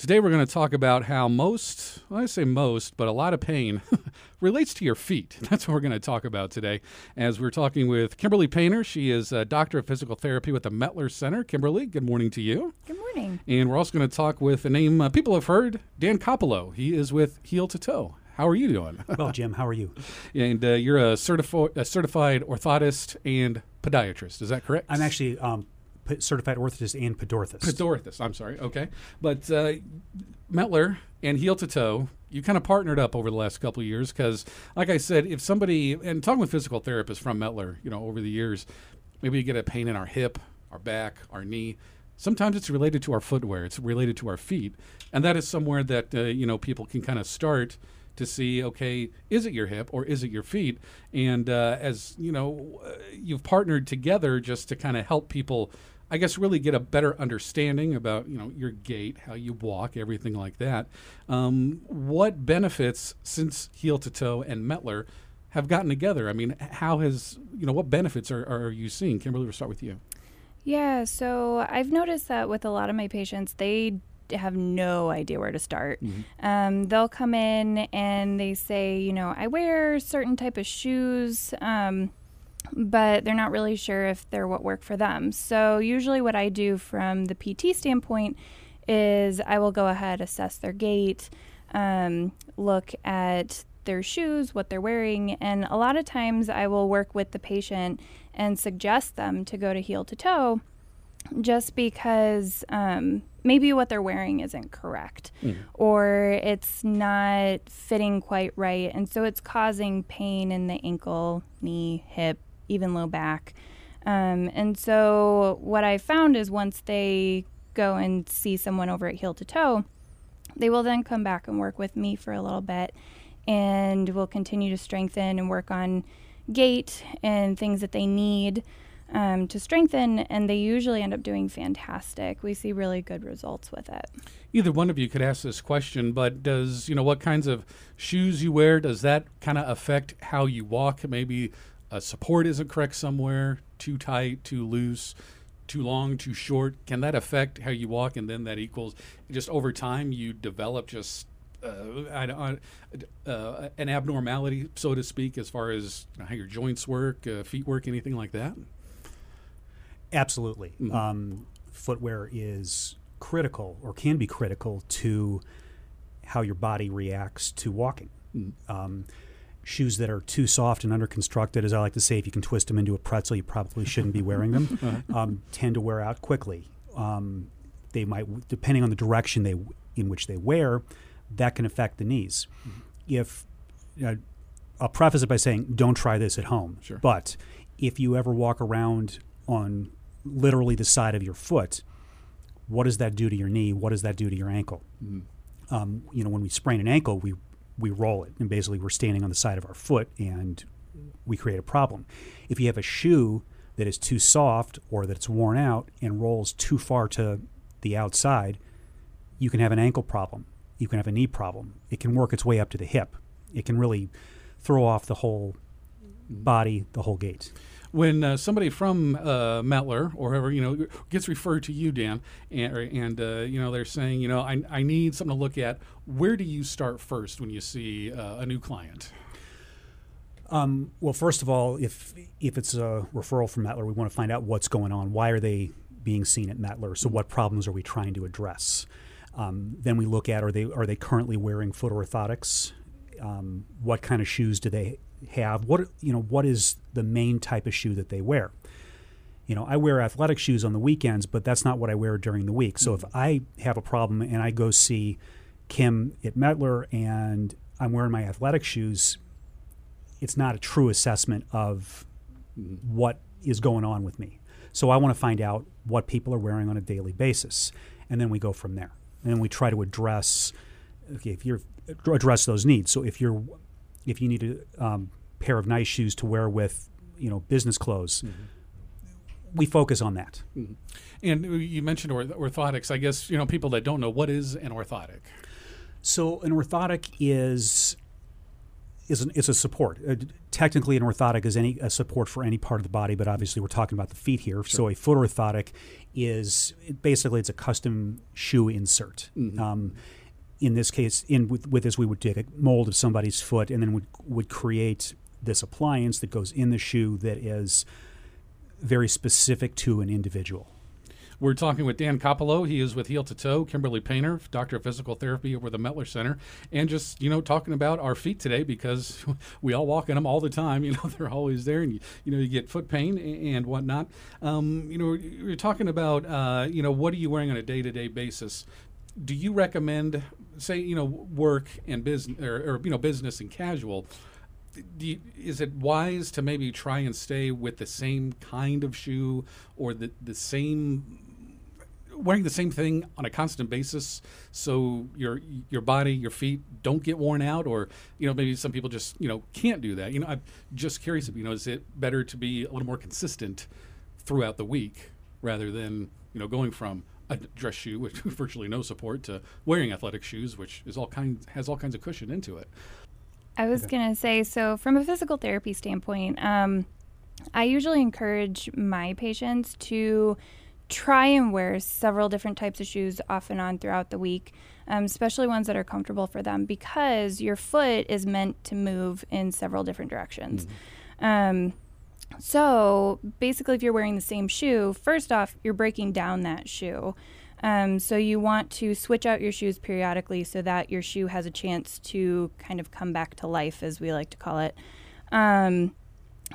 Today we're going to talk about how most, well, I say most, but a lot of pain relates to your feet. That's what we're going to talk about today. As we're talking with Kimberly Painter, she is a doctor of physical therapy with the Mettler Center. Kimberly, good morning to you. Good morning. And we're also going to talk with a name uh, people have heard, Dan Coppolo. He is with Heel to Toe. How are you doing? well, Jim, how are you? And uh, you're a, certifi- a certified orthotist and podiatrist. Is that correct? I'm actually um, certified orthotist and podorthist. Podorthist, I'm sorry. Okay. But uh, Mettler and Heel to Toe, you kind of partnered up over the last couple of years because, like I said, if somebody, and talking with physical therapists from Mettler, you know, over the years, maybe you get a pain in our hip, our back, our knee. Sometimes it's related to our footwear. It's related to our feet, and that is somewhere that uh, you know people can kind of start to see okay is it your hip or is it your feet and uh, as you know uh, you've partnered together just to kind of help people I guess really get a better understanding about you know your gait, how you walk, everything like that. Um, what benefits since heel to toe and Mettler have gotten together? I mean, how has you know what benefits are, are you seeing? Kimberly, we'll start with you. Yeah, so I've noticed that with a lot of my patients, they have no idea where to start. Mm-hmm. Um, they'll come in and they say, you know, I wear certain type of shoes. Um, but they're not really sure if they're what work for them. So, usually, what I do from the PT standpoint is I will go ahead, assess their gait, um, look at their shoes, what they're wearing, and a lot of times I will work with the patient and suggest them to go to heel to toe just because um, maybe what they're wearing isn't correct mm. or it's not fitting quite right. And so it's causing pain in the ankle, knee, hip, even low back. Um, and so what I found is once they go and see someone over at heel to toe, they will then come back and work with me for a little bit and we'll continue to strengthen and work on gait and things that they need um, to strengthen, and they usually end up doing fantastic. We see really good results with it. Either one of you could ask this question, but does you know what kinds of shoes you wear? Does that kind of affect how you walk? Maybe a support isn't correct somewhere, too tight, too loose, too long, too short. Can that affect how you walk? And then that equals just over time you develop just uh, uh, an abnormality, so to speak, as far as you know, how your joints work, uh, feet work, anything like that? Absolutely. Mm-hmm. Um, footwear is critical or can be critical to how your body reacts to walking. Mm-hmm. Um, shoes that are too soft and underconstructed, as I like to say, if you can twist them into a pretzel, you probably shouldn't be wearing them, uh-huh. um, tend to wear out quickly. Um, they might, depending on the direction they in which they wear, that can affect the knees. Mm-hmm. If uh, I'll preface it by saying, don't try this at home. Sure. But if you ever walk around on literally the side of your foot, what does that do to your knee? What does that do to your ankle? Mm-hmm. Um, you know, when we sprain an ankle, we we roll it, and basically we're standing on the side of our foot, and we create a problem. If you have a shoe that is too soft or that it's worn out and rolls too far to the outside, you can have an ankle problem. You can have a knee problem. It can work its way up to the hip. It can really throw off the whole body, the whole gait when uh, somebody from uh, Mettler or whoever you know gets referred to you, Dan, and, and uh, you know they're saying, you know, I, I need something to look at. Where do you start first when you see uh, a new client? Um, well, first of all, if if it's a referral from Mettler, we want to find out what's going on. Why are they being seen at Mettler? So, what problems are we trying to address? Um, then we look at are they are they currently wearing foot orthotics? Um, what kind of shoes do they have what you know what is the main type of shoe that they wear? You know i wear athletic shoes on the weekends but that's not what i wear during the week. So if mm-hmm. i have a problem and i go see kim at Mettler and i'm wearing my athletic shoes it's not a true assessment of mm-hmm. what is going on with me. So i want to find out what people are wearing on a daily basis and then we go from there. And then we try to address okay if you're address those needs. So if you're if you need to um, pair of nice shoes to wear with, you know, business clothes. Mm-hmm. We focus on that. Mm-hmm. And you mentioned orth- orthotics. I guess you know people that don't know what is an orthotic. So an orthotic is is an, it's a support. Uh, technically, an orthotic is any a support for any part of the body, but obviously we're talking about the feet here. Sure. So a foot orthotic is basically it's a custom shoe insert. Mm-hmm. Um, in this case, in with, with this, we would take a mold of somebody's foot and then would would create this appliance that goes in the shoe that is very specific to an individual. We're talking with Dan Coppola. He is with Heel to Toe. Kimberly Painter, Doctor of Physical Therapy over the Mettler Center. And just, you know, talking about our feet today because we all walk in them all the time. You know, they're always there and, you, you know, you get foot pain and whatnot. Um, you know, you're talking about, uh, you know, what are you wearing on a day to day basis? Do you recommend, say, you know, work and business or, or you know, business and casual? You, is it wise to maybe try and stay with the same kind of shoe or the, the same wearing the same thing on a constant basis? So your your body your feet don't get worn out or you know maybe some people just you know can't do that. You know i'm just curious you know is it better to be a little more consistent throughout the week rather than you know going from a dress shoe with virtually no support to wearing athletic shoes which is all kind has all kinds of cushion into it i was okay. going to say so from a physical therapy standpoint um, i usually encourage my patients to try and wear several different types of shoes off and on throughout the week, um, especially ones that are comfortable for them, because your foot is meant to move in several different directions. Mm-hmm. Um, so basically, if you're wearing the same shoe, first off, you're breaking down that shoe. Um, so you want to switch out your shoes periodically so that your shoe has a chance to kind of come back to life, as we like to call it. Um,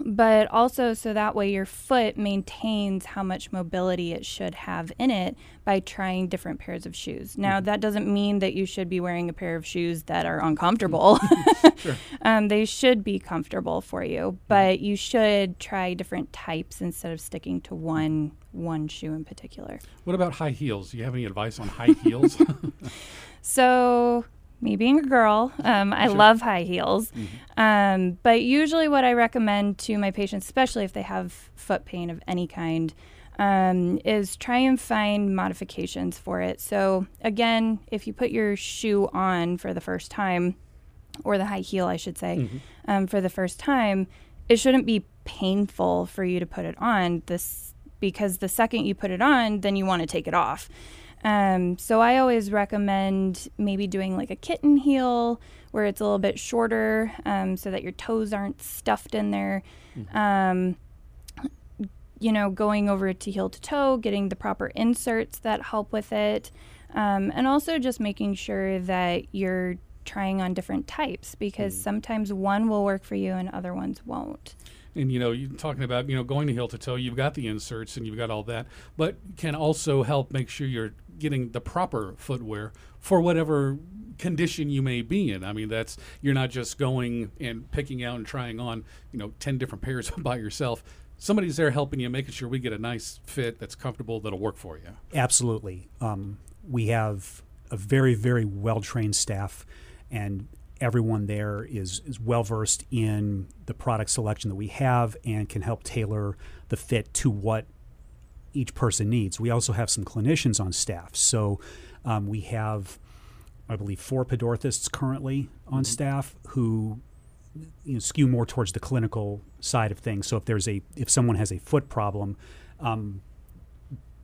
but also so that way your foot maintains how much mobility it should have in it by trying different pairs of shoes. Now, mm-hmm. that doesn't mean that you should be wearing a pair of shoes that are uncomfortable. sure. um, they should be comfortable for you, mm-hmm. but you should try different types instead of sticking to one one shoe in particular. What about high heels? Do you have any advice on high heels? so me being a girl, um, I sure. love high heels. Mm-hmm. Um, but usually, what I recommend to my patients, especially if they have foot pain of any kind, um, is try and find modifications for it. So, again, if you put your shoe on for the first time, or the high heel, I should say, mm-hmm. Um, for the first time, it shouldn't be painful for you to put it on. This because the second you put it on, then you want to take it off. Um, so I always recommend maybe doing like a kitten heel where it's a little bit shorter um, so that your toes aren't stuffed in there. Mm-hmm. Um, you know, going over to heel to toe, getting the proper inserts that help with it, um, and also just making sure that you're trying on different types because mm. sometimes one will work for you and other ones won't and you know you're talking about you know going to heel to toe you've got the inserts and you've got all that but can also help make sure you're getting the proper footwear for whatever condition you may be in. I mean, that's you're not just going and picking out and trying on, you know, 10 different pairs by yourself. Somebody's there helping you, making sure we get a nice fit that's comfortable, that'll work for you. Absolutely. Um, we have a very, very well trained staff, and everyone there is, is well versed in the product selection that we have and can help tailor the fit to what each person needs. We also have some clinicians on staff. So um, we have, I believe, four podorthists currently on mm-hmm. staff who you know, skew more towards the clinical side of things. So if there's a if someone has a foot problem, um,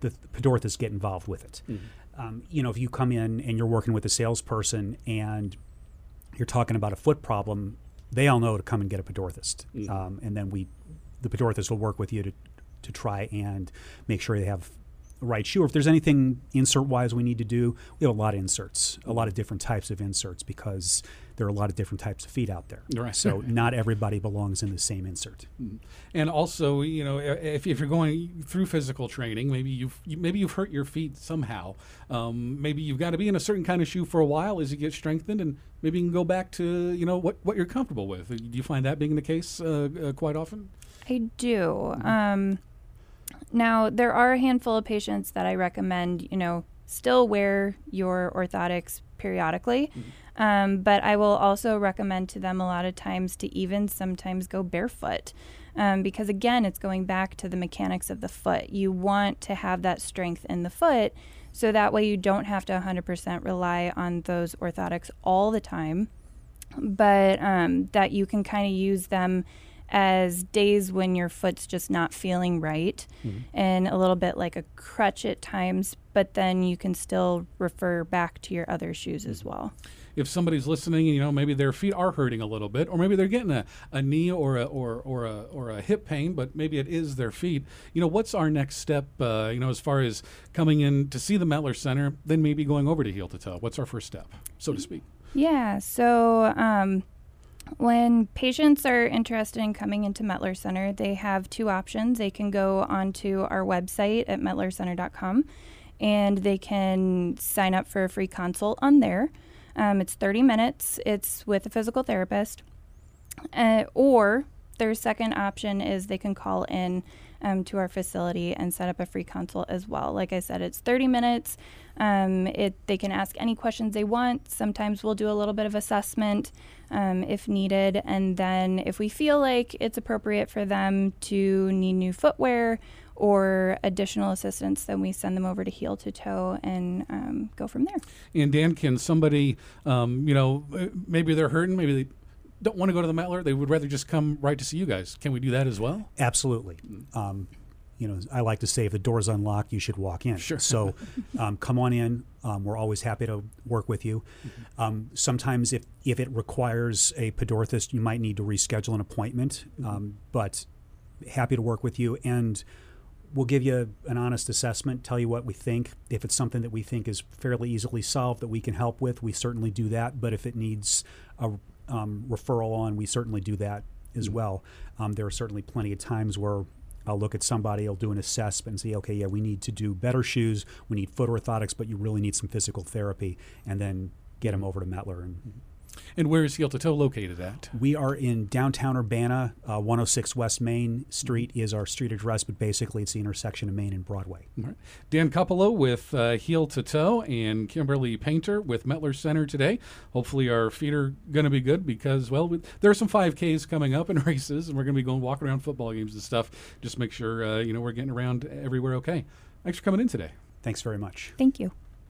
the podorthists get involved with it. Mm-hmm. Um, you know, if you come in and you're working with a salesperson and you're talking about a foot problem, they all know to come and get a podorthist, mm-hmm. um, and then we, the podorthist will work with you to to try and make sure they have the right shoe. Or if there's anything insert wise we need to do, we have a lot of inserts, a lot of different types of inserts because there are a lot of different types of feet out there. Right. So not everybody belongs in the same insert. Mm-hmm. And also, you know, if, if you're going through physical training, maybe you've you, maybe you've hurt your feet somehow. Um, maybe you've got to be in a certain kind of shoe for a while as you get strengthened, and maybe you can go back to you know what what you're comfortable with. Do you find that being the case uh, uh, quite often? I do. Mm-hmm. Um, now, there are a handful of patients that I recommend, you know, still wear your orthotics periodically. Mm-hmm. Um, but I will also recommend to them a lot of times to even sometimes go barefoot. Um, because again, it's going back to the mechanics of the foot. You want to have that strength in the foot so that way you don't have to 100% rely on those orthotics all the time. but um, that you can kind of use them as days when your foot's just not feeling right and a little bit like a crutch at times, but then you can still refer back to your other shoes as well. if somebody's listening, you know, maybe their feet are hurting a little bit, or maybe they're getting a, a knee or a or or a or a hip pain, but maybe it is their feet. You know, what's our next step? Uh, you know, as far as coming in to see the Mettler Center, then maybe going over to heel to toe. What's our first step, so to speak? Yeah. So um, when patients are interested in coming into Mettler Center, they have two options. They can go onto our website at mettlercenter.com and they can sign up for a free consult on there. Um, it's 30 minutes, it's with a physical therapist. Uh, or their second option is they can call in um, to our facility and set up a free consult as well. Like I said, it's 30 minutes. Um, it they can ask any questions they want. Sometimes we'll do a little bit of assessment um, if needed, and then if we feel like it's appropriate for them to need new footwear or additional assistance, then we send them over to heel to toe and um, go from there. And Dan, can somebody, um, you know, uh, maybe they're hurting, maybe they don't want to go to the Mettler, they would rather just come right to see you guys. Can we do that as well? Absolutely. Um, you know, I like to say if the door's unlocked, you should walk in. Sure. So um, come on in. Um, we're always happy to work with you. Um, sometimes, if, if it requires a podorthist, you might need to reschedule an appointment. Um, but happy to work with you. And we'll give you an honest assessment, tell you what we think. If it's something that we think is fairly easily solved that we can help with, we certainly do that. But if it needs a um, referral on, we certainly do that as well. Um, there are certainly plenty of times where I'll look at somebody, I'll do an assessment and say, okay, yeah, we need to do better shoes, we need foot orthotics, but you really need some physical therapy, and then get them over to Mettler. And And where is heel to toe located at? we are in downtown Urbana, uh, 106 West Main Street is our street address, but basically it's the intersection of Main and Broadway. All right. Dan Cupolo with uh, Heel to Toe and Kimberly Painter with Mettler Center today. Hopefully, our feet are going to be good because, well, we, there are some 5Ks coming up and races, and we're going to be going walking around football games and stuff. Just make sure, uh, you know, we're getting around everywhere okay. Thanks for coming in today. Thanks very much. Thank you.